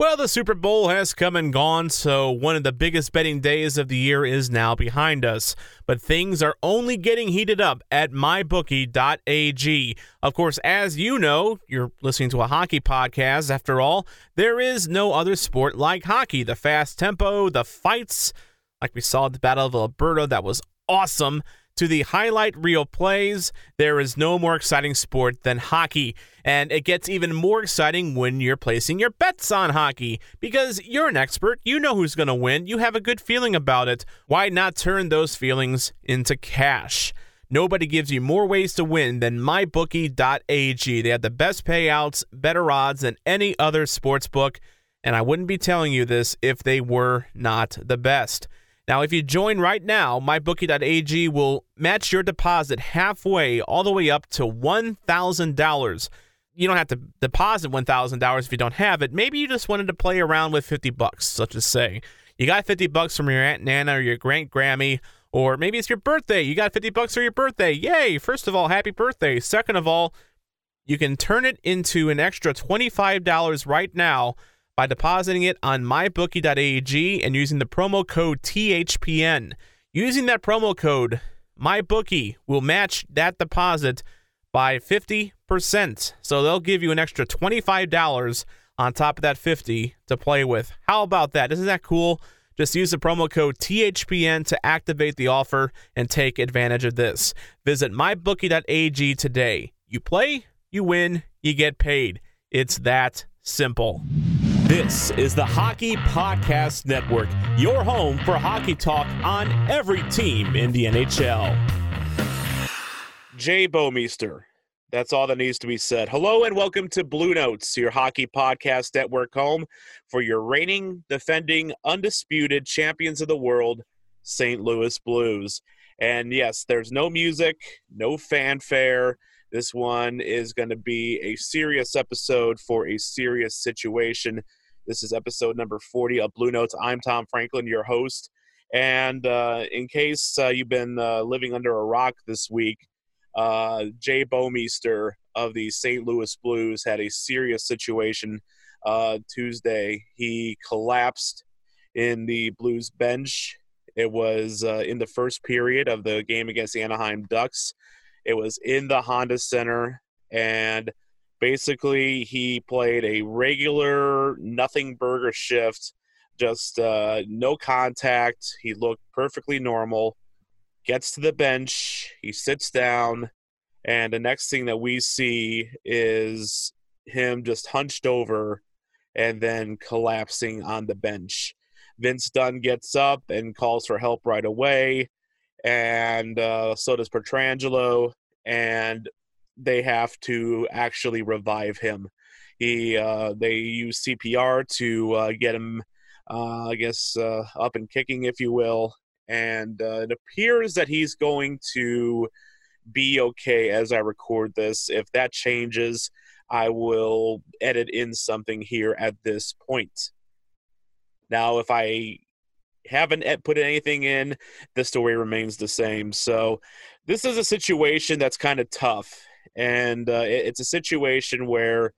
Well, the Super Bowl has come and gone, so one of the biggest betting days of the year is now behind us. But things are only getting heated up at mybookie.ag. Of course, as you know, you're listening to a hockey podcast. After all, there is no other sport like hockey. The fast tempo, the fights, like we saw at the Battle of Alberta, that was awesome to the highlight reel plays, there is no more exciting sport than hockey. And it gets even more exciting when you're placing your bets on hockey because you're an expert. You know who's going to win. You have a good feeling about it. Why not turn those feelings into cash? Nobody gives you more ways to win than mybookie.ag. They have the best payouts, better odds than any other sports book. And I wouldn't be telling you this if they were not the best. Now, if you join right now, mybookie.ag will match your deposit halfway, all the way up to $1,000. You don't have to deposit $1,000 if you don't have it. Maybe you just wanted to play around with 50 bucks, such as say. You got 50 bucks from your Aunt Nana or your Grant Grammy, or maybe it's your birthday. You got 50 bucks for your birthday. Yay! First of all, happy birthday. Second of all, you can turn it into an extra $25 right now by depositing it on mybookie.ag and using the promo code THPN. Using that promo code, MyBookie will match that deposit by 50%. So they'll give you an extra $25 on top of that 50 to play with. How about that? Isn't that cool? Just use the promo code THPN to activate the offer and take advantage of this. Visit mybookie.ag today. You play, you win, you get paid. It's that simple. This is the Hockey Podcast Network, your home for hockey talk on every team in the NHL. Jay Bouwmeester. That's all that needs to be said. Hello and welcome to Bluenotes, your hockey podcast network home for your reigning, defending, undisputed champions of the world, St. Louis Blues. And yes, there's no music, no fanfare. This one is going to be a serious episode for a serious situation. This is episode number 40 of Bluenotes. I'm Tom Franklin, your host. And uh, in case uh, you've been uh, living under a rock this week, uh, Jay Bouwmeester of the St. Louis Blues had a serious situation uh, Tuesday. He collapsed in the Blues bench. It was uh, in the first period of the game against the Anaheim Ducks. It was in the Honda Center, and basically he played a regular nothing burger shift just uh, no contact. He looked perfectly normal. Gets to the bench. He sits down. And the next thing that we see is him just hunched over and then collapsing on the bench. Vince dunn gets up and calls for help right away. And uh, so does Pietrangelo. And they have to actually revive him. He uh, they use CPR to uh, get him, uh, I guess, uh, up and kicking, if you will. And uh, it appears that he's going to be okay as I record this. If that changes, I will edit in something here at this point. Now, if I haven't put anything in, the story remains the same. So, this is a situation that's kind of tough and uh, it, it's a situation where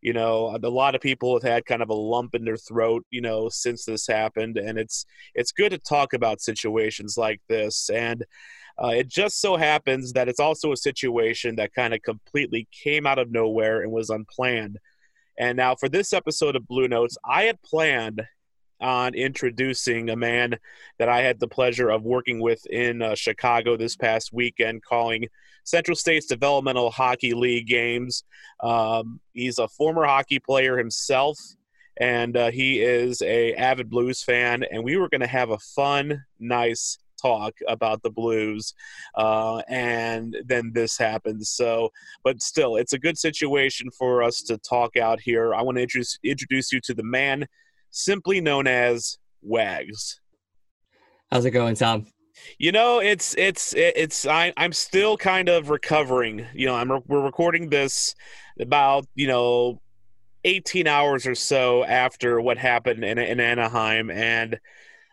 you know a lot of people have had kind of a lump in their throat you know since this happened. And it's it's good to talk about situations like this. And uh, it just so happens that it's also a situation that kind of completely came out of nowhere and was unplanned. And now for this episode of blue notes i had planned on introducing a man that I had the pleasure of working with in uh, Chicago this past weekend, calling Central States Developmental Hockey League games. Um, he's a former hockey player himself, and uh, he is a avid Blues fan. And we were going to have a fun, nice talk about the Blues, uh, and then this happens. So, but still, it's a good situation for us to talk out here. I want to introduce introduce you to the man simply known as Wags. How's it going, Tom? You know, it's it's it's I I'm still kind of recovering. You know, I'm we're recording this about you know 18 hours or so after what happened in, in Anaheim, and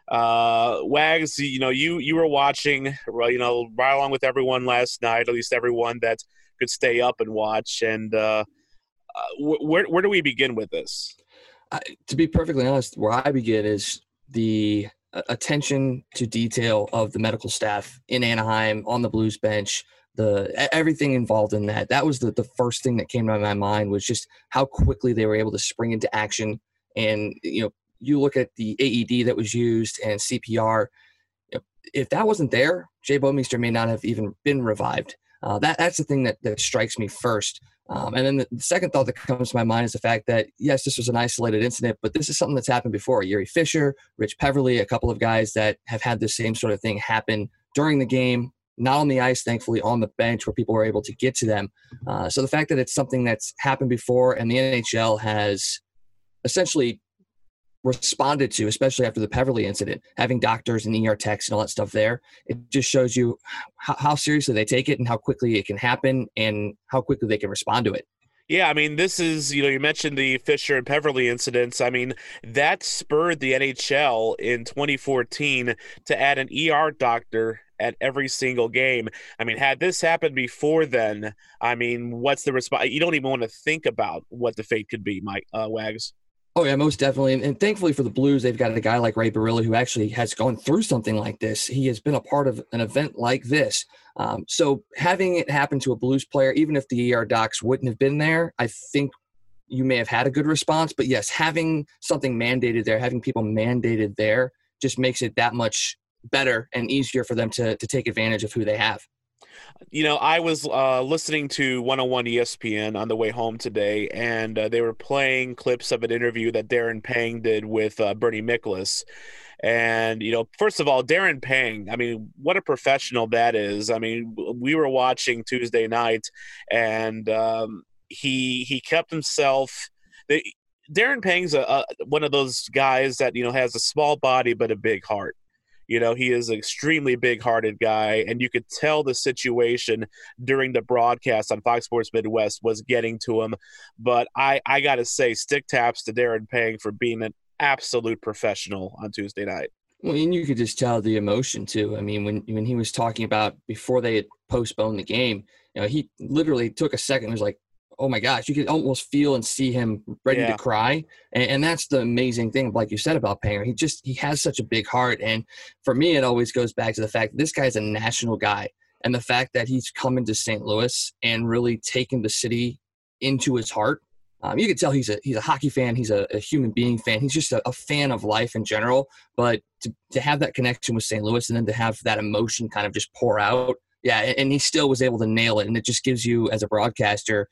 uh, Wags, you know, you you were watching, you know, right along with everyone last night, at least everyone that could stay up and watch. And uh, uh where where do we begin with this? I, to be perfectly honest, where I begin is the uh, attention to detail of the medical staff in Anaheim on the Blues bench, the everything involved in that. That was the, the first thing that came to my mind was just how quickly they were able to spring into action. And you know, you look at the AED that was used and CPR. If that wasn't there, Jay Bouwmeester may not have even been revived. Uh, that that's the thing that that strikes me first. Um, and then the, second thought that comes to my mind is the fact that yes, this was an isolated incident, but this is something that's happened before. Jiri Fischer, Rich Peverley, a couple of guys that have had the same sort of thing happen during the game, not on the ice, thankfully, on the bench where people were able to get to them. Uh, so the fact that it's something that's happened before and the NHL has essentially responded to, especially after the Peverley incident, having doctors and ER techs and all that stuff there, it just shows you how, how seriously they take it and how quickly it can happen and how quickly they can respond to it. Yeah, I mean, this is, you know, you mentioned the Fischer and Peverley incidents. I mean, that spurred the NHL in 2014 to add an ER doctor at every single game. I mean, had this happened before then, I mean, what's the response? You don't even want to think about what the fate could be, Mike uh, Wags. Oh yeah, most definitely, and, and, thankfully for the Blues, they've got a guy like Ray Barile who actually has gone through something like this. He has been a part of an event like this. Um, so having it happen to a Blues player, even if the ER docs wouldn't have been there, I think you may have had a good response. But yes, having something mandated there, having people mandated there, just makes it that much better and easier for them to to take advantage of who they have you know, I was uh, listening to 101 ESPN on the way home today, and uh, they were playing clips of an interview that Darren Pang did with uh, Bernie Miklasz. And, you know, first of all, Darren Pang, I mean, what a professional that is. I mean, we were watching Tuesday night, and um, he he kept himself. The, Darren Pang's a, a, one of those guys that, you know, has a small body but a big heart you know, he is an extremely big hearted guy, and you could tell the situation during the broadcast on Fox Sports Midwest was getting to him. But I, I got to say, stick taps to Darren Pang for being an absolute professional on Tuesday night. Well, and you could just tell the emotion too. I mean, when when he was talking about before they had postponed the game, you know, he literally took a second. and was like, oh my gosh, you could almost feel and see him ready yeah. to cry. And, and, that's the amazing thing, like you said about Panger. He just he has such a big heart. And for me, it always goes back to the fact that this guy's a national guy. And the fact that he's coming to St. Louis and really taking the city into his heart. Um, you can tell he's a he's a hockey fan. He's a, a human being fan. He's just a, a, fan of life in general. But to, to have that connection with St. Louis and then to have that emotion kind of just pour out, yeah. And, and he still was able to nail it. And it just gives you, as a broadcaster,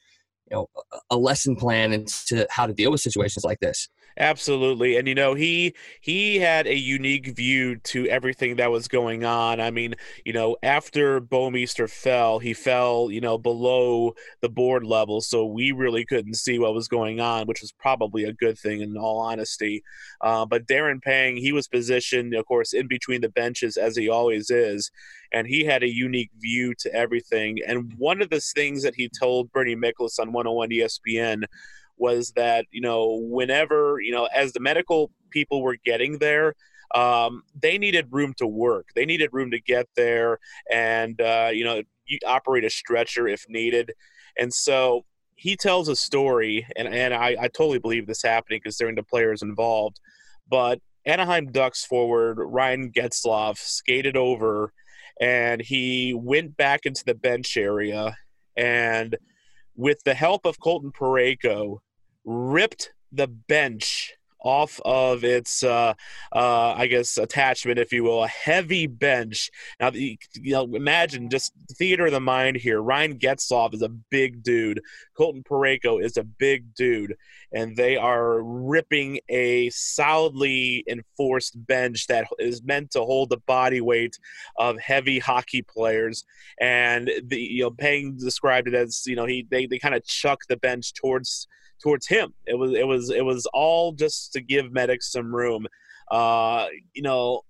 you know a lesson plan into how to deal with situations like this Absolutely. And you know, he he had a unique view to everything that was going on. I mean, you know, after Bouwmeester fell, he fell, you know, below the board level, so we really couldn't see what was going on, which was probably a good thing in all honesty. Uh, but Darren Pang, he was positioned, of course, in between the benches as he always is, and he had a unique view to everything. And one of the things that he told Bernie Miklasz on 101 ESPN was that you know whenever you know as the medical people were getting there um, they needed room to work. They needed room to get there and uh, you know operate a stretcher if needed. And so he tells a story and, and I, I totally believe this happening considering the players involved but anaheim ducks forward ryan getzlaf skated over and he went back into the bench area and with the help of Colton Parayko, ripped the bench off of its, uh, uh, I guess, attachment, if you will, a heavy bench. Now, you know, imagine just theater of the mind here. Ryan Getzlaf is a big dude. Colton Parayko is a big dude, and they are ripping a solidly enforced bench that is meant to hold the body weight of heavy hockey players. And the you know, Pang described it as you know he they they kind of chuck the bench towards towards him. It was it was it was all just to give medics some room. Uh, you know,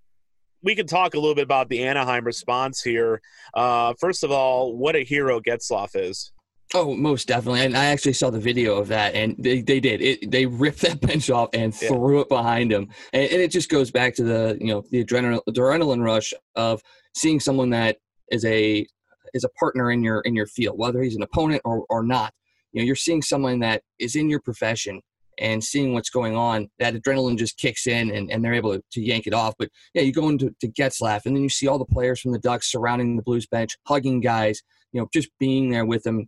we can talk a little bit about the Anaheim response here. Uh, first of all, what a hero Getzlaf is. Oh, most definitely. And I actually saw the video of that, and they, they did. It, they ripped that bench off and yeah. threw it behind him. And, and, it just goes back to the you know the adrenaline, adrenaline rush of seeing someone that is a is a partner in your in your field, whether he's an opponent or, or not you know you're seeing someone that is in your profession and seeing what's going on, that adrenaline just kicks in and, and they're able to, to yank it off. But yeah, you go into to Getzlaf and then you see all the players from the Ducks surrounding the Blues bench, hugging guys, you know, just being there with them.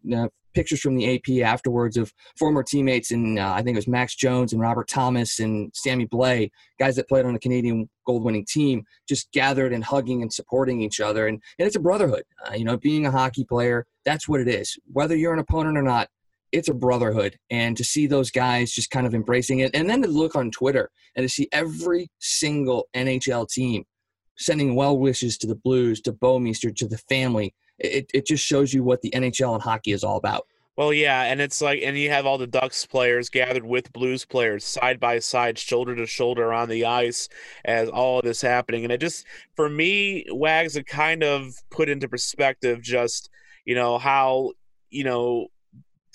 Pictures from the AP afterwards of former teammates and uh, I think it was Max Jones and Robert Thomas and Sammy Blais, guys that played on the Canadian gold winning team, just gathered and hugging and supporting each other. And, and it's a brotherhood. Uh, you know, being a hockey player, that's what it is. Whether you're an opponent or not, it's a brotherhood. And to see those guys just kind of embracing it, and then to look on Twitter and to see every single NHL team sending well wishes to the Blues, to Bouwmeester, to the family. It, it just shows you what the NHL and hockey is all about. Well, yeah, and it's like, and you have all the Ducks players gathered with Blues players side by side, shoulder to shoulder on the ice as all of this happening. And it just, for me, Wags, it kind of put into perspective just, you know, how, you know,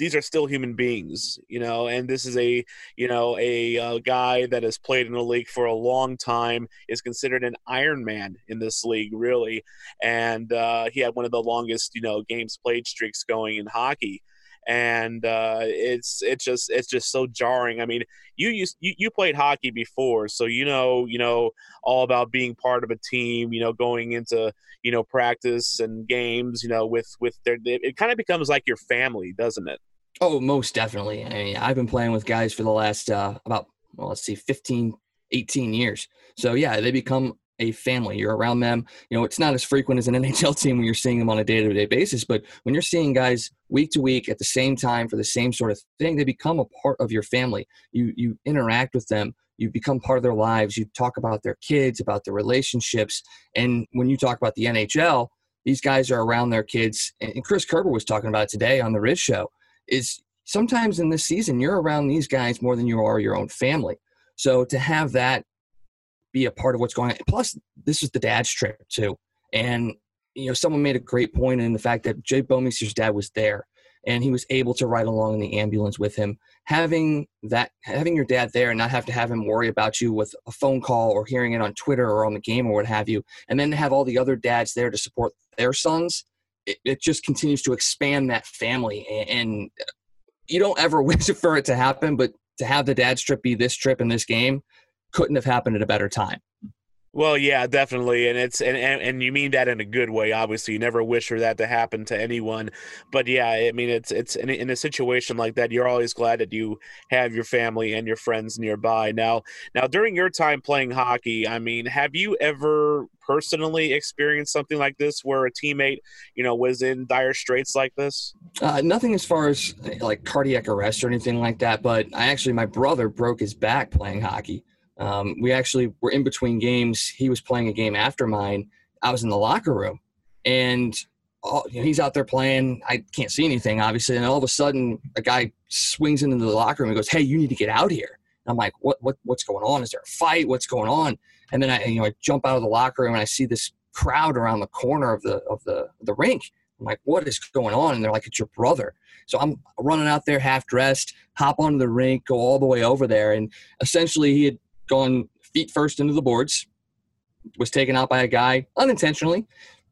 these are still human beings, you know, and this is a, you know, a, uh, guy that has played in the league for a long time, is considered an Iron Man in this league, really, and uh, he had one of the longest, you know, games played streaks going in hockey and uh, it's it's just it's just so jarring. I mean, you used you, you played hockey before, so you know you know all about being part of a team. You know, going into you know practice and games. You know, with with their it kind of becomes like your family, doesn't it? Oh, most definitely. I mean, I've been playing with guys for the last uh, about well, let's see, 15, 18 years. So yeah, they become a family. You're around them. You know, it's not as frequent as an NHL team when you're seeing them on a day to day basis, but when you're seeing guys week to week at the same time for the same sort of thing, they become a part of your family. You you interact with them. You become part of their lives. You talk about their kids, about their relationships, and when you talk about the NHL, these guys are around their kids. And Chris Kerber was talking about today on the Riz Show. Is sometimes in this season you're around these guys more than you are your own family. So to have that be a part of what's going on. Plus, this is the dad's trip too. And you know, someone made a great point in the fact that Jay Bouwmeester's dad was there and he was able to ride along in the ambulance with him. Having that having your dad there and not have to have him worry about you with a phone call or hearing it on Twitter or on the game or what have you, and then to have all the other dads there to support their sons, it, it just continues to expand that family. And, and you don't ever wish for it to happen, but to have the dad's trip be this trip in this game couldn't have happened at a better time. Well, yeah, definitely, and it's and, and and you mean that in a good way. Obviously, you never wish for that to happen to anyone, but yeah, I mean, it's it's in, in a situation like that, you're always glad that you have your family and your friends nearby. Now, now during your time playing hockey, I mean, have you ever personally experienced something like this, where a teammate, you know, was in dire straits like this? Uh, nothing as far as like cardiac arrest or anything like that, but I actually my brother broke his back playing hockey. Um, we actually were in between games. He was playing a game after mine. I was in the locker room, and all, you know, he's out there playing. I can't see anything, obviously. And all of a sudden, a guy swings into the locker room and goes, "Hey, you need to get out here." I'm like, "What? What? What's going on? Is there a fight? What's going on?" And then I, you know, I jump out of the locker room and I see this crowd around the corner of the of the the rink. I'm like, "What is going on?" And they're like, "It's your brother." So I'm running out there half dressed, hop onto the rink, go all the way over there, and essentially he had gone feet first into the boards, was taken out by a guy unintentionally,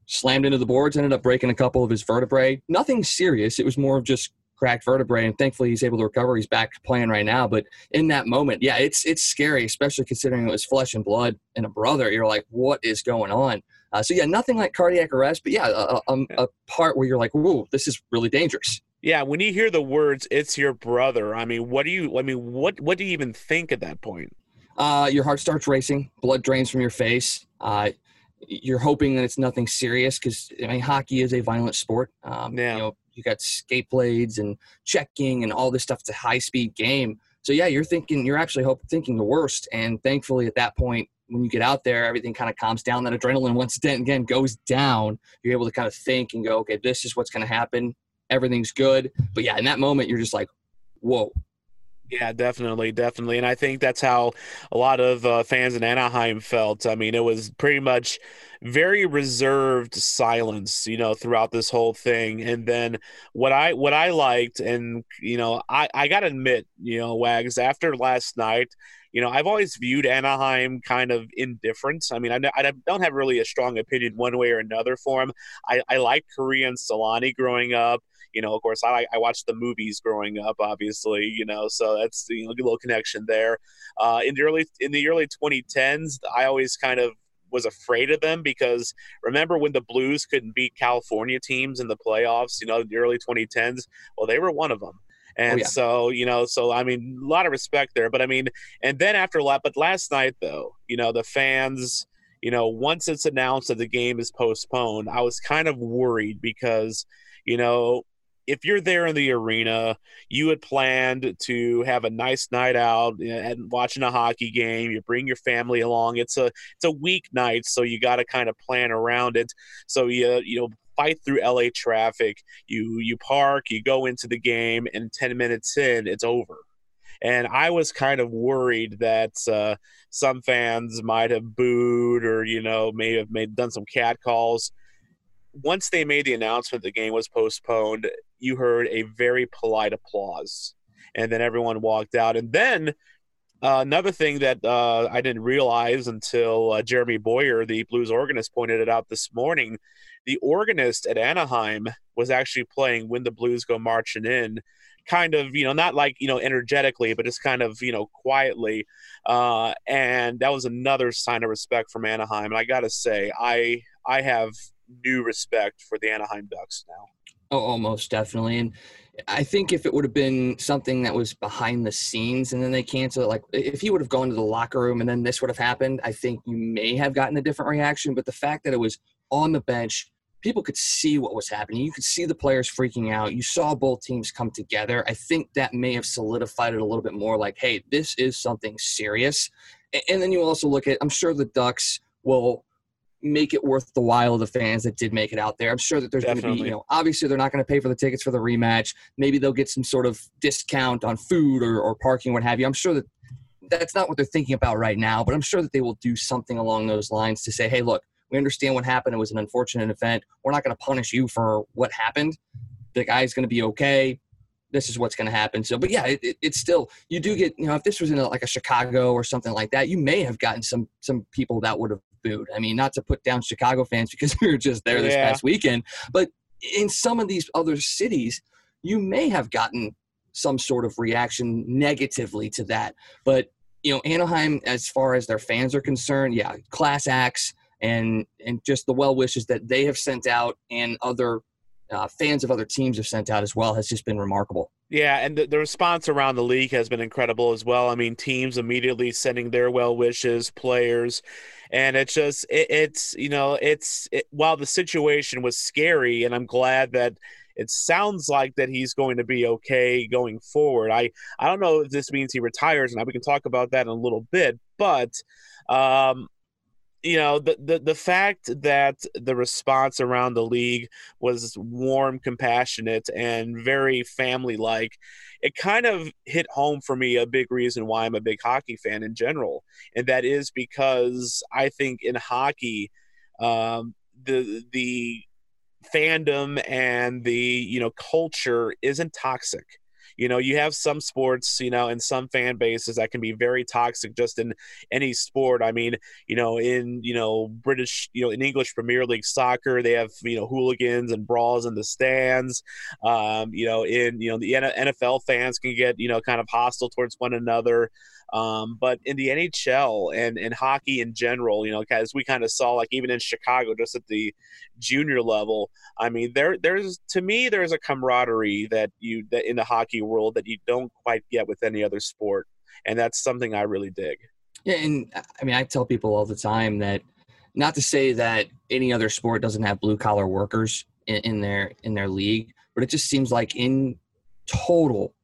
slammed into the boards, ended up breaking a couple of his vertebrae. Nothing serious. It was more of just cracked vertebrae, and thankfully he's able to recover. He's back playing right now. But in that moment, yeah, it's it's scary, especially considering it was flesh and blood and a brother. You're like, what is going on? Uh, so yeah, nothing like cardiac arrest, but yeah, a, a, a part where you're like, whoa, this is really dangerous. Yeah, when you hear the words "it's your brother," I mean, what do you? I mean, what what do you even think at that point? Uh, your heart starts racing, blood drains from your face. Uh, you're hoping that it's nothing serious because I mean hockey is a violent sport. Um, yeah. You know, you got skate blades and checking and all this stuff. It's a high speed game. So yeah, you're thinking you're actually hope, thinking the worst. And thankfully, at that point, when you get out there, everything kind of calms down. That adrenaline once again goes down. You're able to kind of think and go, okay, this is what's going to happen. Everything's good. But yeah, in that moment, you're just like, whoa, yeah, definitely, definitely, and I think that's how a lot of uh, fans in Anaheim felt. I mean, it was pretty much very reserved silence, you know, throughout this whole thing. And then what I what I liked, and you know, I I gotta admit, you know, Wags after last night, you know, I've always viewed Anaheim kind of indifferent. I mean, I, I don't have really a strong opinion one way or another for him. I, I like Kariya and Selanne growing up. You know, of course, I, I watched the movies growing up, obviously. You know, so that's you know, a little connection there. Uh, in the early in the early 2010s, I always kind of was afraid of them because remember when the Blues couldn't beat California teams in the playoffs, you know, the early 2010s? Well, they were one of them. Oh, and oh, yeah. so, you know, so I mean, a lot of respect there. But I mean, and then after a lot, but last night though, you know, the fans, you know, once it's announced that the game is postponed, I was kind of worried because, you know, if you're there in the arena, you had planned to have a nice night out and watching a hockey game. You bring your family along. It's a it's a weeknight, so you got to kind of plan around it. So you you know fight through LA traffic. You you park, you go into the game, and ten minutes in, it's over. And I was kind of worried that uh, some fans might have booed or you know may have made done some cat calls once they made the announcement the game was postponed, you heard a very polite applause, and then everyone walked out. And then uh, another thing that uh, I didn't realize until uh, Jeremy Boyer, the blues organist, pointed it out this morning. The organist at Anaheim was actually playing "When the Blues Go Marching In," kind of, you know, not like you know energetically, but just kind of, you know, quietly. Uh, and that was another sign of respect from Anaheim. And I got to say, I I have new respect for the Anaheim Ducks now. Oh, almost definitely. And I think if it would have been something that was behind the scenes and then they cancel it, like if he would have gone to the locker room and then this would have happened, I think you may have gotten a different reaction. But the fact that it was on the bench, people could see what was happening. You could see the players freaking out. You saw both teams come together. I think that may have solidified it a little bit more like, hey, this is something serious. And then you also look at, I'm sure the Ducks will make it worth the while of the fans that did make it out there. I'm sure that there's going to be, you know, obviously they're not going to pay for the tickets for the rematch. Maybe they'll get some sort of discount on food or, or parking, what have you. I'm sure that that's not what they're thinking about right now, but I'm sure that they will do something along those lines to say, hey, look, we understand what happened. It was an unfortunate event. We're not going to punish you for what happened. The guy's going to be okay. This is what's going to happen. So, but yeah, it, it, it's still you do get you know if this was in a, like a Chicago or something like that, you may have gotten some some people that would have booed. I mean, not to put down Chicago fans because we were just there this yeah. past weekend, but in some of these other cities, you may have gotten some sort of reaction negatively to that. But you know, Anaheim, as far as their fans are concerned, yeah, class acts and and just the well wishes that they have sent out and other uh, fans of other teams have sent out as well has just been remarkable. Yeah, and the, the, response around the league has been incredible as well. I mean, teams immediately sending their well wishes, players, and it's just it, it's you know it's it, while the situation was scary, and I'm glad that it sounds like that he's going to be okay going forward. I I don't know if this means he retires, and we can talk about that in a little bit, but. Um, you know the, the the fact that the response around the league was warm compassionate and very family like it kind of hit home for me a big reason why i'm a big hockey fan in general and that is because i think in hockey um, the the fandom and the you know culture isn't toxic you know you have some sports you know and some fan bases that can be very toxic just in any sport i mean you know in you know british you know in english premier league soccer they have you know hooligans and brawls in the stands um, you know in you know the nfl fans can get you know kind of hostile towards one another um, but in the NHL and, and hockey in general, you know, as we kind of saw, like even in Chicago, just at the junior level, I mean, there there's to me there's a camaraderie that you that in the hockey world that you don't quite get with any other sport, and that's something I really dig. Yeah, and I mean, I tell people all the time that not to say that any other sport doesn't have blue collar workers in, in their in their league, but it just seems like in total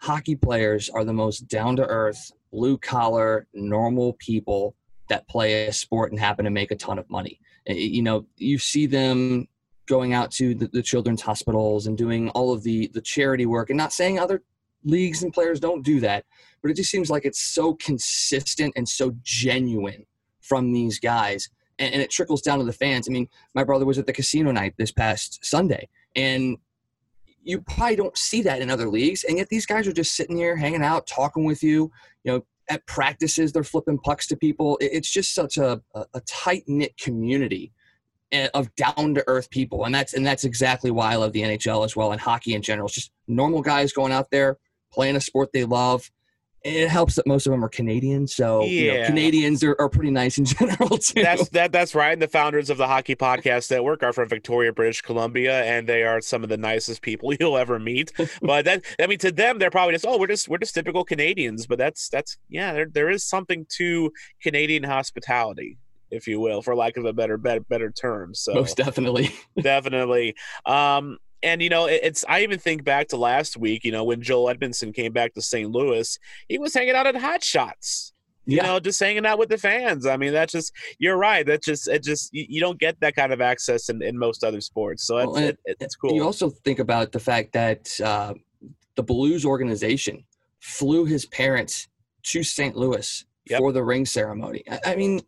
hockey players are the most down to earth, blue collar, normal people that play a sport and happen to make a ton of money. Eh, you know, you see them going out to the, the, children's hospitals and doing all of the the charity work and not saying other leagues and players don't do that but it just seems like it's so consistent and so genuine from these guys and, and it trickles down to the fans i mean my brother was at the casino night this past sunday and you probably don't see that in other leagues. And yet these guys are just sitting here hanging out, talking with you, you know, at practices they're flipping pucks to people. It's just such a, a tight knit community Eh, of down to earth people, and that's and that's exactly why I love the NHL as well and hockey in general. It's just normal guys going out there playing a sport they love it helps that most of them are Canadian, so yeah. you know, Canadians are, are pretty nice in general too. That's that. That's right. And the founders of the Hockey Podcast Network are from Victoria, British Columbia, and they are some of the nicest people you'll ever meet. but that, I mean, to them, they're probably just, oh, we're just we're just typical Canadians. But that's that's yeah, there there is something to Canadian hospitality if you will, for lack of a better better better term. So most definitely, definitely. Um, and you know, it's I even think back to last week. You know, when Joel Edmundson came back to St. Louis, he was hanging out at Hot Shots. You yeah. know, just hanging out with the fans. I mean, that's just you're right. That's just it. Just you, you don't get that kind of access in, in most other sports. So well, it, it, it's cool. You also think about the fact that uh, the Blues organization flew his parents to St. Louis Yep. for the ring ceremony. I, mean,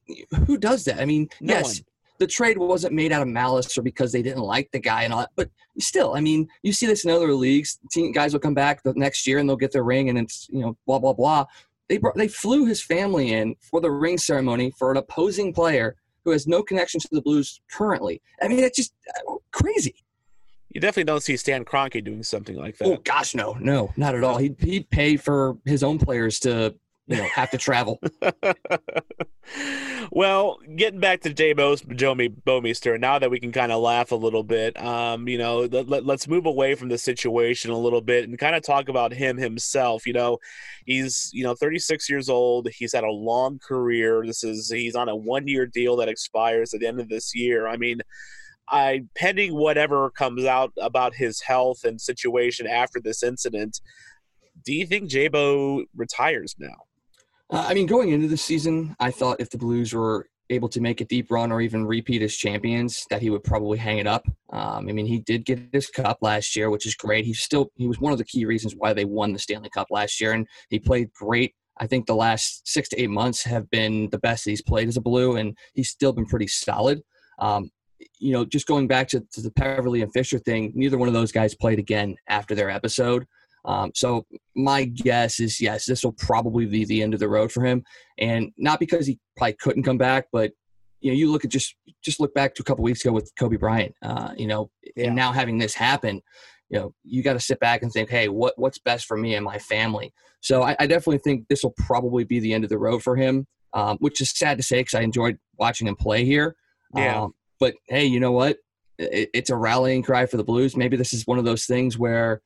who does that? I mean, no yes, one the trade wasn't made out of malice or because they didn't like the guy and all that. But still, I mean, you see this in other leagues. Team guys will come back the next year and they'll get their ring and it's you know blah blah blah. They brought, they flew his family in for the ring ceremony for an opposing player who has no connection to the Blues currently. I mean, it's just uh, crazy. You definitely don't see Stan Kroenke doing something like that. Oh gosh, no, no, not at all. He'd he'd pay for his own players to you know have to travel. well, getting back to Jay Bo- Bouwmeester, now that we can kind of laugh a little bit, um, you know, let, let's move away from the situation a little bit and kind of talk about him himself. You know, he's you know 36 years old. He's had a long career. This is he's on a one year deal that expires at the end of this year. I mean. I pending whatever comes out about his health and situation after this incident, do you think Jabo retires now? Uh, I mean, going into the season, I thought if the Blues were able to make a deep run or even repeat as champions, that he would probably hang it up. Um, I mean, he did get his cup last year, which is great. He's still he was one of the key reasons why they won the Stanley Cup last year, and he played great. I think the last six to eight months have been the best he's played as a Blue, and he's still been pretty solid. Um, you know, just going back to, to the Peverley and Fischer thing, neither one of those guys played again after their episode. Um, so my guess is yes, this will probably be the end of the road for him, and not because he probably couldn't come back, but you know, you look at just just look back to a couple weeks ago with Kobe Bryant, uh, you know, yeah. and now having this happen, you know, you got to sit back and think, hey, what what's best for me and my family. So I, I definitely think this will probably be the end of the road for him, um, which is sad to say because I enjoyed watching him play here. Yeah. Um, but hey, you know what? It, it's a rallying cry for the Blues. Maybe this is one of those things where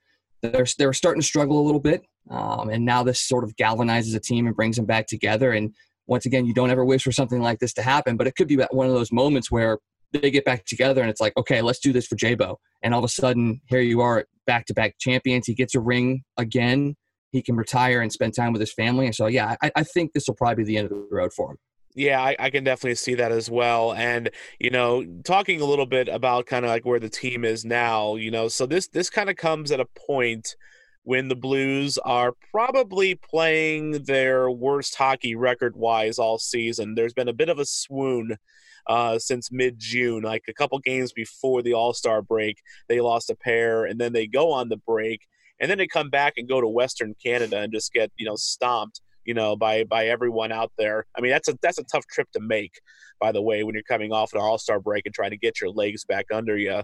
they're they're starting to struggle a little bit, um, and now this sort of galvanizes a team and brings them back together. And once again, you don't ever wish for something like this to happen, but it could be one of those moments where they get back together and it's like, okay, let's do this for Jabo. And all of a sudden, here you are, back to back champions. He gets a ring again. He can retire and spend time with his family. And so, yeah, I, I think this will probably be the end of the road for him. Yeah, I, I, can definitely see that as well. And you know, talking a little bit about kind of like where the team is now, you know, so this this kind of comes at a point when the Blues are probably playing their worst hockey record wise all season. There's been a bit of a swoon uh, since mid June, like a couple games before the All Star break. They lost a pair, and then they go on the break, and then they come back and go to Western Canada and just get you know stomped you know, by by everyone out there. I mean, that's a that's a tough trip to make, by the way, when you're coming off an All Star break and trying to get your legs back under you.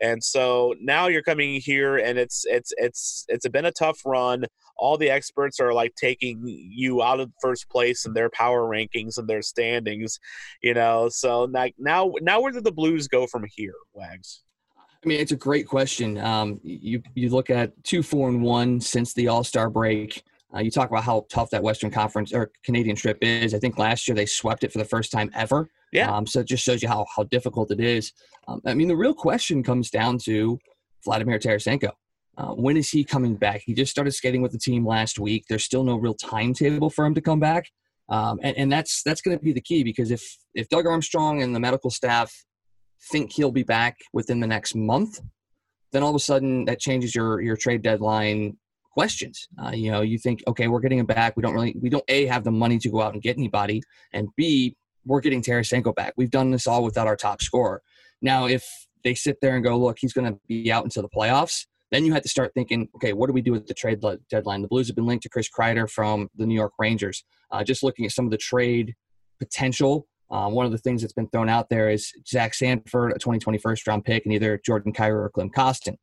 And so now you're coming here, and it's it's it's it's been a tough run. All the experts are like taking you out of first place in their power rankings and their standings, you know. So like now now where do the Blues go from here, Wags? I mean, it's a great question. Um, you you look at two, four, and one since the All Star break. Uh, you talk about how tough that Western Conference or Canadian trip is. I think last year they swept it for the first time ever. Yeah. Um, so it just shows you how how difficult it is. Um, I mean, the real question comes down to Vladimir Tarasenko. Uh, when is he coming back? He just started skating with the team last week. There's still no real timetable for him to come back, um, and, and that's that's going to be the key because if if Doug Armstrong and the medical staff think he'll be back within the next month, then all of a sudden that changes your your trade deadline questions. Uh, you know, you think, okay, we're getting him back. We don't really, we don't a have the money to go out and get anybody, and b we're getting Tarasenko back. We've done this all without our top scorer. Now, if they sit there and go, look, he's going to be out until the playoffs, then you had to start thinking, okay, what do we do with the trade deadline? The Blues have been linked to Chris Kreider from the New York Rangers. Uh, just looking at some of the trade potential, uh, one of the things that's been thrown out there is Zach Sanford, a 2020 first round pick, and either Jordan Kyrou or Klim Kostin.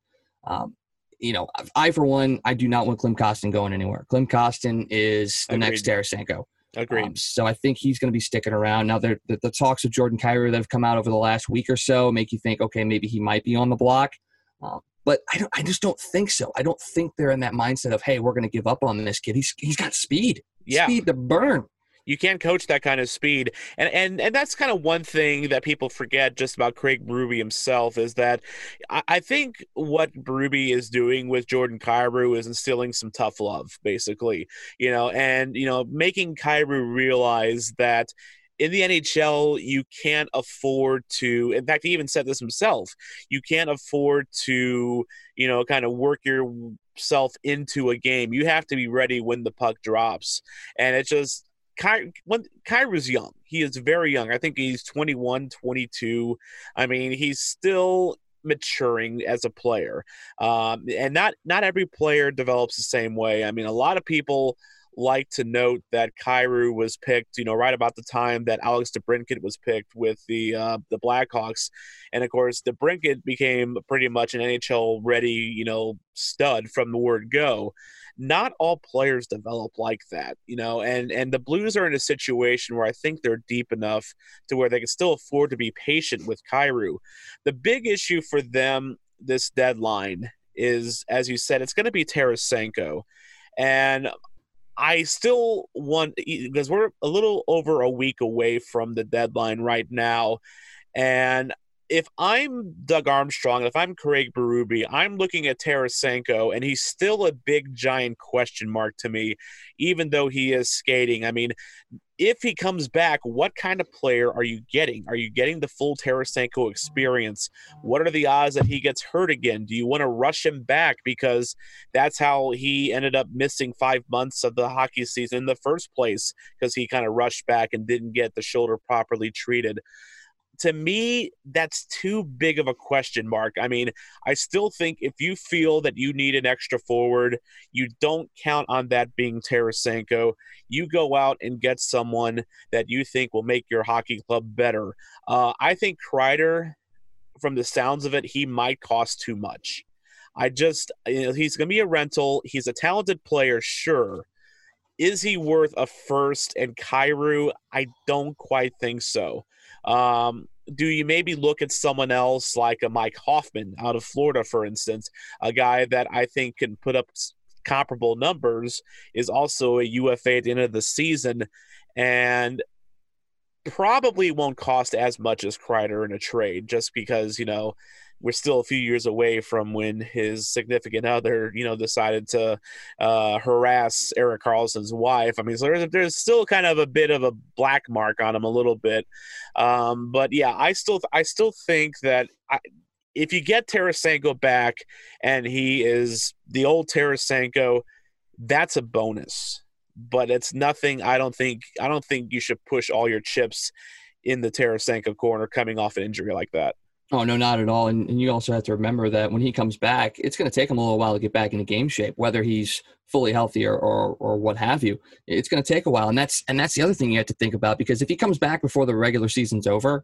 Um, you know, I for one, I do not want Klim Kostin going anywhere. Klim Kostin is the Agreed. next Tarasenko. Agreed. Um, so I think he's going to be sticking around. Now, the, the, talks of Jordan Kyrou that have come out over the last week or so make you think, okay, maybe he might be on the block. Um, but I don't. I just don't think so. I don't think they're in that mindset of, hey, we're going to give up on this kid. He's he's got speed, yeah. speed to burn. You can't coach that kind of speed, and and and that's kind of one thing that people forget just about Craig Berube himself is that I, I think what Berube is doing with Jordan Kyrou is instilling some tough love, basically, you know, and you know making Kyrou realize that in the NHL, you can't afford to. In fact, he even said this himself. You can't afford to, you know, kind of work yourself into a game. You have to be ready when the puck drops, and it's just Ky, when Kyrou's young. He is very young. I think he's 21, 22. I mean, he's still maturing as a player. Um, and not not every player develops the same way. I mean, a lot of people like to note that Kyrou was picked, you know, right about the time that Alex DeBrincat was picked with the uh, the Blackhawks, and of course, DeBrincat became pretty much an NHL ready, you know, stud from the word go not all players develop like that, you know, and and the Blues are in a situation where I think they're deep enough to where they can still afford to be patient with Kyrou. The big issue for them this deadline is, as you said, it's going to be Tarasenko, and I still want because we're a little over a week away from the deadline right now, and if I'm Doug Armstrong, if I'm Craig Berube, I'm looking at Tarasenko, and he's still a big giant question mark to me, even though he is skating. I mean, if he comes back, what kind of player are you getting? Are you getting the full Tarasenko experience? What are the odds that he gets hurt again? Do you want to rush him back because that's how he ended up missing five months of the hockey season in the first place because he kind of rushed back and didn't get the shoulder properly treated? To me, that's too big of a question mark. I mean, I still think if you feel that you need an extra forward, you don't count on that being Tarasenko. You go out and get someone that you think will make your hockey club better. Uh, I think Kreider, from the sounds of it, he might cost too much. I just, you know, he's going to be a rental. He's a talented player, sure. Is he worth a first and Kyrou? I don't quite think so. Um, do you maybe look at someone else like a Mike Hoffman out of Florida, for instance, a guy that I think can put up comparable numbers, is also a UFA at the end of the season, and probably won't cost as much as Kreider in a trade, just because you know we're still a few years away from when his significant other, you know, decided to uh, harass Erik Karlsson's wife. I mean, so there's, there's still kind of a bit of a black mark on him a little bit. Um, but yeah, I still I still think that I, if you get Tarasenko back and he is the old Tarasenko, that's a bonus. But it's nothing. I don't think. I don't think you should push all your chips in the Tarasenko corner coming off an injury like that. Oh no, not at all. And, and you also have to remember that when he comes back, it's going to take him a little while to get back into game shape, whether he's fully healthy or, or, or what have you. It's going to take a while, and that's and that's the other thing you have to think about because if he comes back before the regular season's over,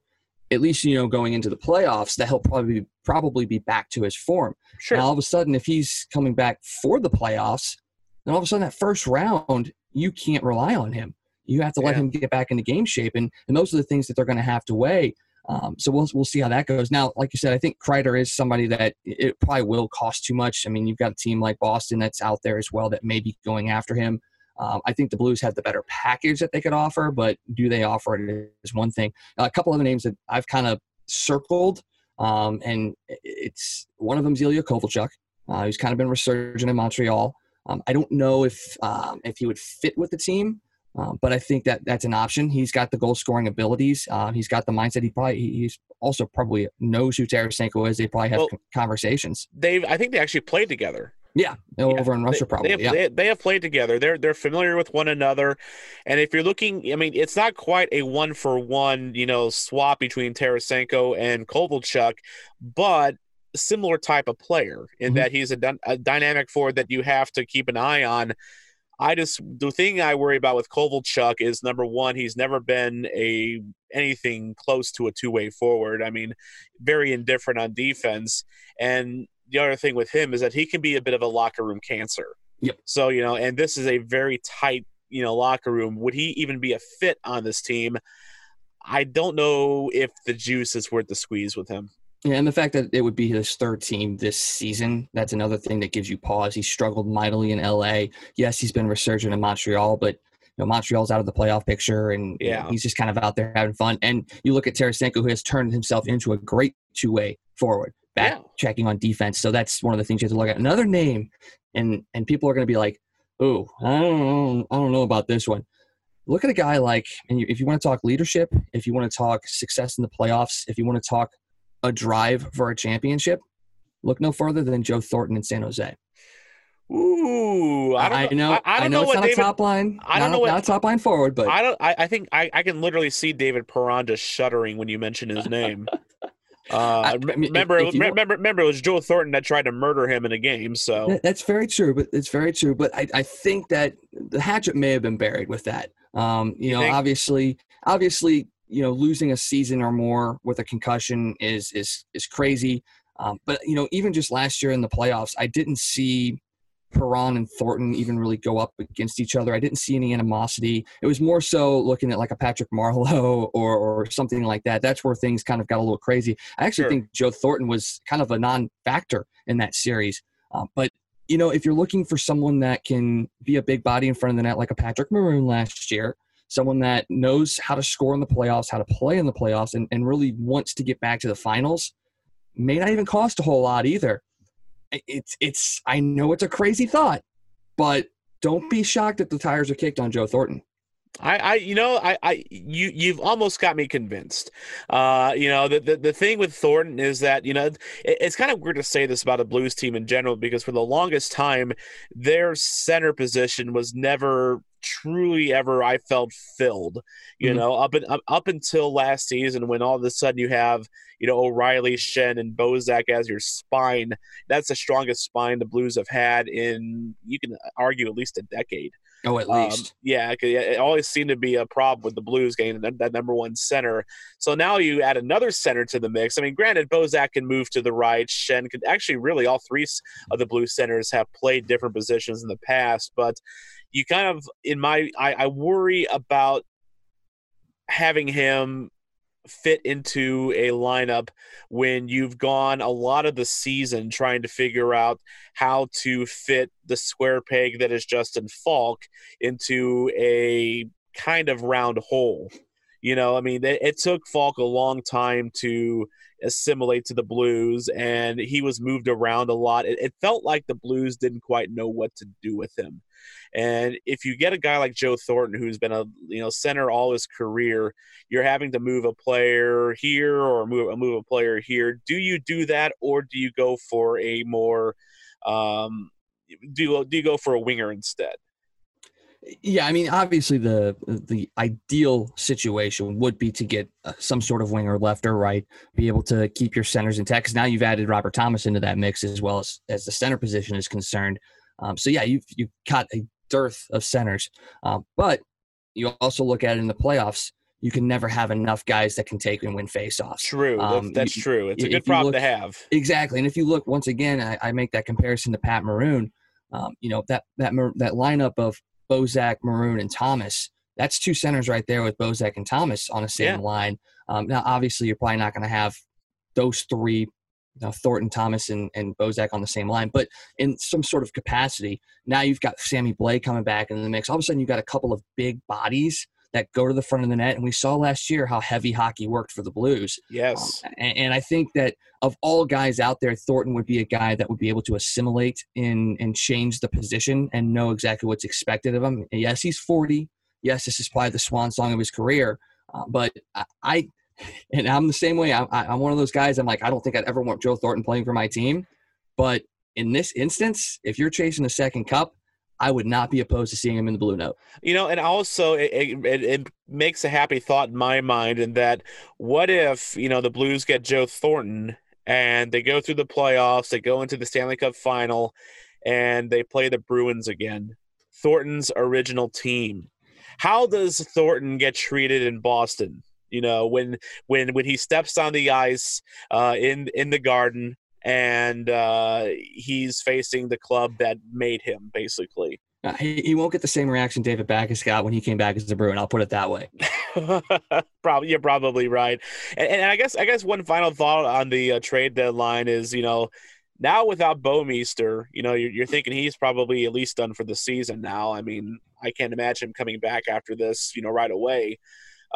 at least you know going into the playoffs that he'll probably probably be back to his form. Sure. Now all of a sudden, if he's coming back for the playoffs, then all of a sudden that first round you can't rely on him. You have to let yeah. him get back into game shape, and and those are the things that they're going to have to weigh. Um, so we'll we'll see how that goes. Now, like you said, I think Kreider is somebody that it probably will cost too much. I mean, you've got a team like Boston that's out there as well that may be going after him. Um, I think the Blues have the better package that they could offer, but do they offer it is one thing. A couple of names that I've kind of circled, um, and it's one of them, Ilya Kovalchuk, uh, who's kind of been resurgent in Montreal. Um, I don't know if um, if he would fit with the team. Um, but I think that that's an option. He's got the goal scoring abilities. Uh, he's got the mindset. He probably he's also probably knows who Tarasenko is. They probably have well, conversations. They I think they actually played together. Yeah, over in Russia, they, probably. They have, yeah. they, they, have played together. They're they're familiar with one another, and if you're looking, I mean, it's not quite a one for one, you know, swap between Tarasenko and Kovalchuk, but similar type of player in Mhm. that he's a, a dynamic forward that you have to keep an eye on. I just the thing I worry about with Kovalchuk is number one, he's never been a anything close to a two way forward. I mean, very indifferent on defense. And the other thing with him is that he can be a bit of a locker room cancer. Yep. So, you know, and this is a very tight, you know, locker room. Would he even be a fit on this team? I don't know if the juice is worth the squeeze with him. Yeah, and the fact that it would be his third team this season, that's another thing that gives you pause. He struggled mightily in LA. Yes, he's been resurgent in Montreal, but you know, Montreal's out of the playoff picture and Yeah. he's just kind of out there having fun. And you look at Tarasenko, who has turned himself into a great two-way forward, back Yeah. checking on defense. So that's one of the things you have to look at. Another name, and and people are going to be like, "Oh, I don't know, I don't know about this one." Look at a guy like, and you, if you want to talk leadership, if you want to talk success in the playoffs, if you want to talk a drive for a championship, look no further than Joe Thornton in San Jose. Ooh, I don't know. know. I, I don't know, it's what not David. top line. I don't not, know what- not a top line forward, but I don't. I, I think I, I can literally see David Perron just shuddering when you mention his name. Uh, I- I mean, if- remember, if you remember, remember, it was Joe Thornton that tried to murder him in a game. So That's very true, but it's very true. But I, I think that the hatchet may have been buried with that. Um, you, know, obviously, obviously, you know, losing a season or more with a concussion is is is crazy. Um, but you know, even just last year in the playoffs, I didn't see Perron and Thornton even really go up against each other. I didn't see any animosity. It was more so looking at like a Patrick Marleau or or something like that. That's where things kind of got a little crazy. I actually Sure. think Joe Thornton was kind of a non-factor in that series. Um, but you know, if you're looking for someone that can be a big body in front of the net, like a Patrick Maroon last year, someone that knows how to score in the playoffs, how to play in the playoffs, and, and really wants to get back to the finals, may not even cost a whole lot either. It's it's I know it's a crazy thought, but don't be shocked if the tires are kicked on Joe Thornton. I, I, you know, I, I, you, you've almost got me convinced. Uh, you know, the, the the thing with Thornton is that you know it, it's kind of weird to say this about a Blues team in general because for the longest time, their center position was never truly ever I felt filled. You Mhm. know, up and up, up until last season when all of a sudden you have you know O'Reilly, Schenn, and Bozak as your spine. That's the strongest spine the Blues have had in you can argue at least a decade. Oh, at Um, least. yeah, 'cause it always seemed to be a problem with the Blues getting that, that number one center. So now you add another center to the mix. I mean, granted, Bozak can move to the right. Schenn could actually, really, all three of the Blues centers have played different positions in the past. But you kind of, in my, I, I worry about having him fit into a lineup when you've gone a lot of the season trying to figure out how to fit the square peg that is Justin Faulk into a kind of round hole. You know, I mean, it, took Faulk a long time to assimilate to the Blues, and he was moved around a lot. It, it felt like the Blues didn't quite know what to do with him. And if you get a guy like Joe Thornton, who's been a you know center all his career, you're having to move a player here or move move a player here. Do you do that, or do you go for a more um, do do you go for a winger instead? Yeah, I mean, obviously the the ideal situation would be to get uh, some sort of winger, left or right, be able to keep your centers intact. Because now you've added Robert Thomas into that mix as well as as the center position is concerned. Um, so yeah, you've you've got a dearth of centers, um, but you also look at it in the playoffs. You can never have enough guys that can take and win faceoffs. True, Um, that's, you- true. It's a good problem to have. Exactly, and if you look once again, I, I make that comparison to Pat Maroon. Um, you know that that that lineup of Bozak, Maroon, and Thomas. That's two centers right there with Bozak and Thomas on the same Yeah. line. Um, now, obviously, you're probably not going to have those three, you know, Thornton, Thomas, and, and Bozak on the same line, but in some sort of capacity. Now you've got Sammy Blais coming back in the mix. All of a sudden, you've got a couple of big bodies that go to the front of the net, and we saw last year how heavy hockey worked for the Blues. Yes. Um, and, and I think that of all guys out there, Thornton would be a guy that would be able to assimilate in and change the position and know exactly what's expected of him. And yes, he's 40. Yes, this is probably the swan song of his career. Uh, but I, and I'm the same way. I, I'm one of those guys. I'm like, I don't think I'd ever want Joe Thornton playing for my team. But in this instance, if you're chasing a second cup, I would not be opposed to seeing him in the blue note. You know, and also it, it, it- it makes a happy thought in my mind in that what if, you know, the Blues get Joe Thornton and they go through the playoffs. They go into the Stanley Cup final, and they play the Bruins again. Thornton's original team. How does Thornton get treated in Boston? You know, when when when he steps on the ice uh, in in the Garden and uh, he's facing the club that made him, basically. Uh, he, he won't get the same reaction David Backes got when he came back as a Bruin. I'll put it that way. probably, you're probably right. And, and, I guess I guess one final thought on the uh, trade deadline is, you know, now without Bouwmeester, you know, you're, you're thinking he's probably at least done for the season now. I mean, I can't imagine him coming back after this, you know, right away.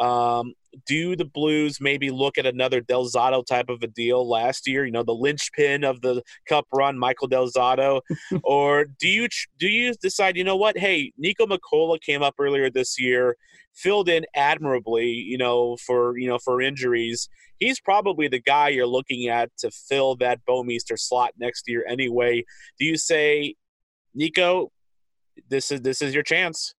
Um, do the Blues maybe look at another Del Zotto type of a deal last year? You know, the linchpin of the Cup run, Michael Del Zotto, or do you do you decide? You know what? Hey, Niko Mikkola came up earlier this year, filled in admirably. You know, for you know for injuries, he's probably the guy you're looking at to fill that Bouwmeester slot next year. Anyway, do you say, Nico? This is this is your chance.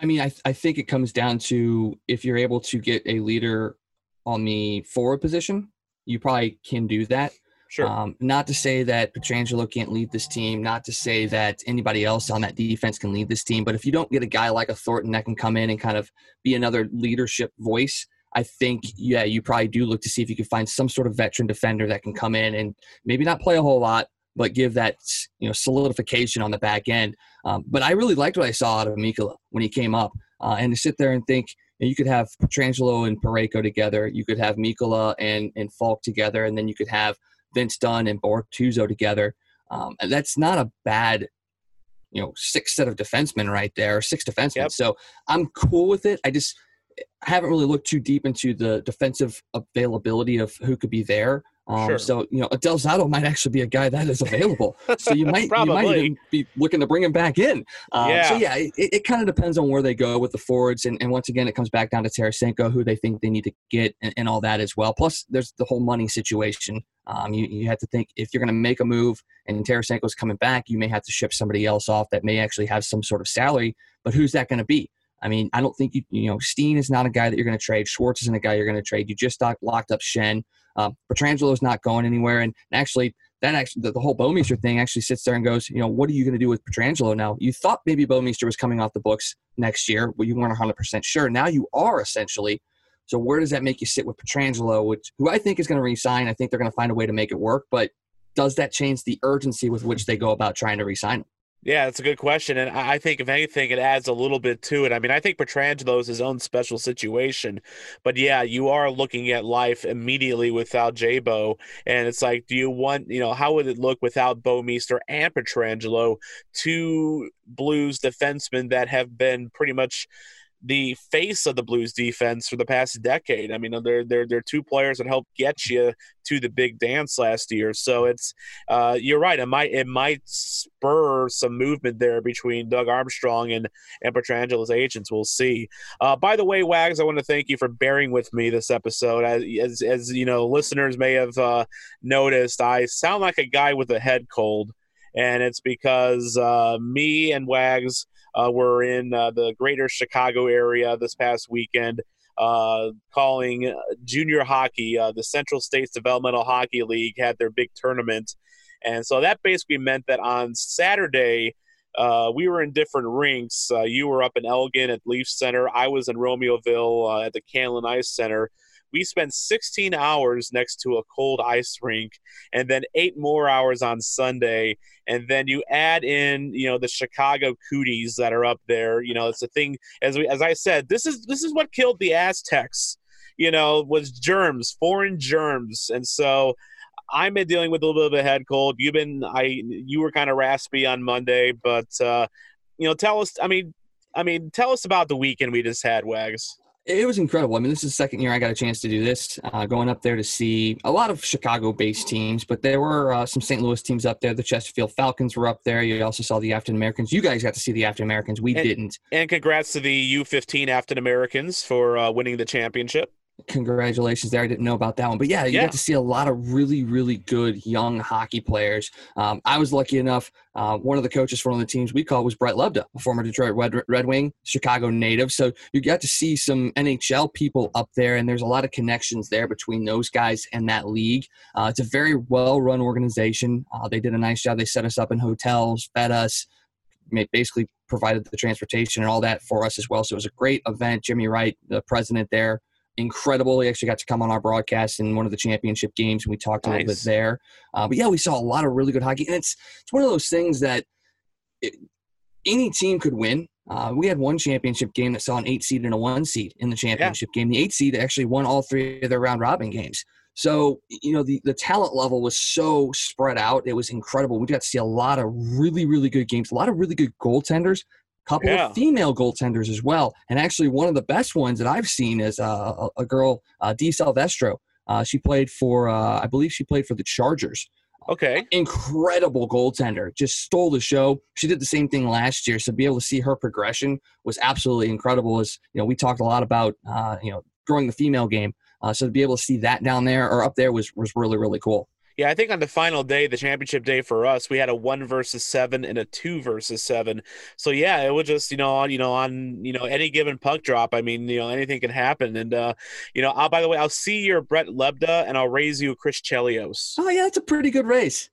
I mean, I, I think it comes down to if you're able to get a leader on the forward position, you probably can do that. Sure. Um, not to say that Pietrangelo can't lead this team, not to say that anybody else on that defense can lead this team, but if you don't get a guy like a Thornton that can come in and kind of be another leadership voice, I think, yeah, you probably do look to see if you can find some sort of veteran defender that can come in and maybe not play a whole lot, but give that you know solidification on the back end. Um, but I really liked what I saw out of Mikkola when he came up, uh, and to sit there and think you, know, you could have Pietrangelo and Parayko together, you could have Mikkola and and Faulk together, and then you could have Vince Dunn and Bortuzzo together. Um, and that's not a bad you know six set of defensemen right there, six defensemen. Yep. So I'm cool with it. I just I haven't really looked too deep into the defensive availability of who could be there. Um, sure. So you know, Del Zotto might actually be a guy that is available. So you might you might even be looking to bring him back in. Um, yeah. So yeah, it, it kind of depends on where they go with the forwards, and, and once again, it comes back down to Tarasenko, who they think they need to get, and, and all that as well. Plus, there's the whole money situation. Um, you you have to think if you're going to make a move and Tarasenko's coming back, you may have to ship somebody else off that may actually have some sort of salary. But who's that going to be? I mean, I don't think you, you know, Steen is not a guy that you're going to trade. Schwartz isn't a guy you're going to trade. You just locked up Schenn. Um, Pietrangelo is not going anywhere. And actually, that actually, the, the whole Bouwmeester thing actually sits there and goes, you know, what are you going to do with Pietrangelo now? You thought maybe Bouwmeester was coming off the books next year, but you weren't 100% sure. Now you are essentially. So where does that make you sit with Pietrangelo, which, who I think is going to resign? I think they're going to find a way to make it work. But does that change the urgency with which they go about trying to resign him? Yeah, that's a good question, and I think if anything, it adds a little bit to it. I mean, I think Pietrangelo is his own special situation, but yeah, you are looking at life immediately without Jabo, and it's like, do you want, you know, how would it look without Bouwmeester and Pietrangelo, two Blues defensemen that have been pretty much the face of the Blues defense for the past decade. I mean, they're they're they're two players that helped get you to the big dance last year. So it's uh, you're right. It might it might spur some movement there between Doug Armstrong and and Pietrangelo's agents. We'll see. Uh, by the way, Wags, I want to thank you for bearing with me this episode. As as, as you know, listeners may have uh, noticed, I sound like a guy with a head cold, and it's because uh, me and Wags uh, were in uh, the greater Chicago area this past weekend. Uh, calling uh, junior hockey. Uh, the Central States Developmental Hockey League had their big tournament. And so that basically meant that on Saturday, uh, we were in different rinks. Uh, you were up in Elgin at Leaf Center. I was in Romeoville uh, at the Canlan Ice Center. We spent 16 hours next to a cold ice rink and then eight more hours on Sunday. And then you add in, you know, the Chicago cooties that are up there. You know, it's a thing as we, as I said, this is this is what killed the Aztecs, you know, was germs, foreign germs. And so I've been dealing with a little bit of a head cold. You've been I you were kind of raspy on Monday, but uh, you know, tell us I mean I mean, tell us about the weekend we just had, Wags it was incredible. I mean, this is the second year I got a chance to do this, uh, going up there to see a lot of Chicago based teams, but there were uh, some St. Louis teams up there. The Chesterfield Falcons were up there. You also saw the Affton Americans. You guys got to see the Affton Americans. We and, didn't. And congrats to the U15 Affton Americans for uh, winning the championship. Congratulations there. I didn't know about that one, but yeah, you Yeah. got to see a lot of really, really good young hockey players. Um, I was lucky enough. Uh, one of the coaches for one of the teams we called was Brett Lebda, a former Detroit Red, Red Wing, Chicago native. So you got to see some NHL people up there, and there's a lot of connections there between those guys and that league. Uh, it's a very well-run organization. Uh, they did a nice job. They set us up in hotels, fed us, basically provided the transportation and all that for us as well. So it was a great event. Jimmy Wright, the president there, incredible. He actually got to come on our broadcast in one of the championship games, and we talked a little bit Nice. there. Uh, but yeah, we saw a lot of really good hockey, and it's it's one of those things that it, any team could win. Uh, we had one championship game that saw an eight seed and a one seed in the championship game. The eight seed actually won all three of their round robin games. So, you know, the, the talent level was so spread out. It was incredible. We got to see a lot of really, really good games, a lot of really good goaltenders, couple Yeah. of female goaltenders as well. And actually, one of the best ones that I've seen is uh, a, a girl, uh, Dee Salvestro. Uh, she played for, uh, I believe she played for the Chargers Okay. incredible goaltender just stole the show she did the same thing last year so to be able to see her progression was absolutely incredible as you know we talked a lot about uh, you know growing the female game uh, so to be able to see that down there or up there was was really really cool Yeah, I think on the final day, the championship day for us, we had a one versus seven and a two versus seven. So yeah, it was just you know on you know on you know any given puck drop. I mean you know anything can happen. And uh, you know, I'll, by the way, I'll see your Brett Lebda and I'll raise you Chris Chelios. oh yeah that's a pretty good race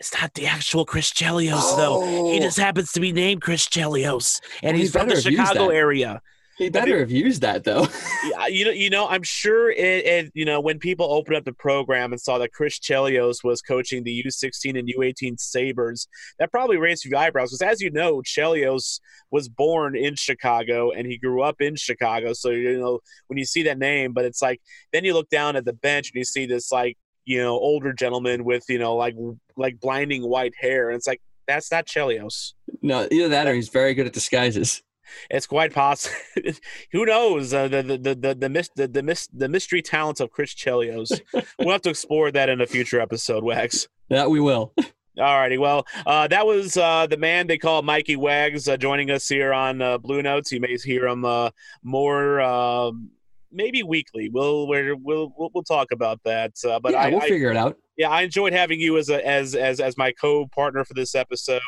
It's not the actual Chris Chelios though. He Oh. just happens to be named Chris Chelios, and Well, he's from the better have used Chicago area. He better have used that though Yeah, you know, you know, I'm sure it, it. You know, when people opened up the program and saw that Chris Chelios was coaching the U16 and U18 Sabers, that probably raised a few eyebrows. Because as you know, Chelios was born in Chicago and he grew up in Chicago. So you know, when you see that name, but it's like then you look down at the bench and you see this like you know older gentleman with you know like like blinding white hair, and it's like that's not Chelios. no either that or he's very good at disguises It's quite possible. Who knows uh, the, the the the the, mis- the the mis- the mystery talents of Chris Chelios? we'll have to explore that in a future episode. Wags. that we will All righty. well, uh, that was uh, the man they call Mikey Wags uh, joining us here on uh, Bluenotes. You may hear him uh, more, um maybe weekly. We'll we're, we'll we'll we'll talk about that. Uh, but yeah I, we'll I, figure it out yeah, I enjoyed having you as a as as as my co-partner for this episode.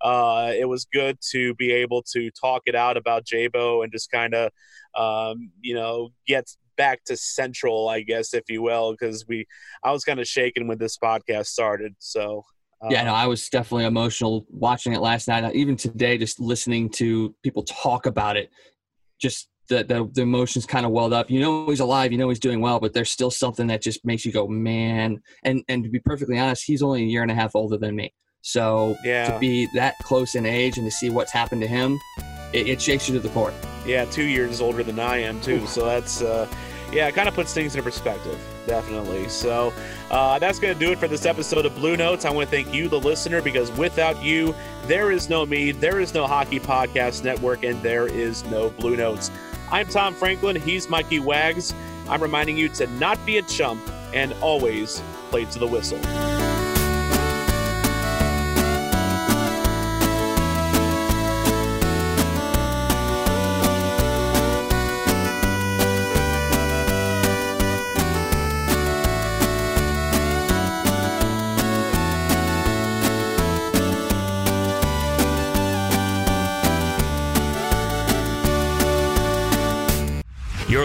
Uh, it was good to be able to talk it out about Jabo and just kind of, um, you know, get back to central, I guess, if you will, because we I was kind of shaken when this podcast started. So uh, yeah, no, I was definitely emotional watching it last night. Even today, just listening to people talk about it, just the the, the emotions kind of welled up. You know he's alive, you know he's doing well, but there's still something that just makes you go, man. And and to be perfectly honest, he's only a year and a half older than me. So Yeah. to be that close in age and to see what's happened to him, it, it shakes you to the core. yeah, two years older than I am too. So that's uh, yeah, it kind of puts things into perspective, definitely. So uh, that's going to do it for this episode of Bluenotes. I want to thank you, the listener, because without you, there is no me, there is no Hockey Podcast Network, and there is no Bluenotes. I'm Tom Franklin. He's Mikey Wags. I'm reminding you to not be a chump and always play to the whistle.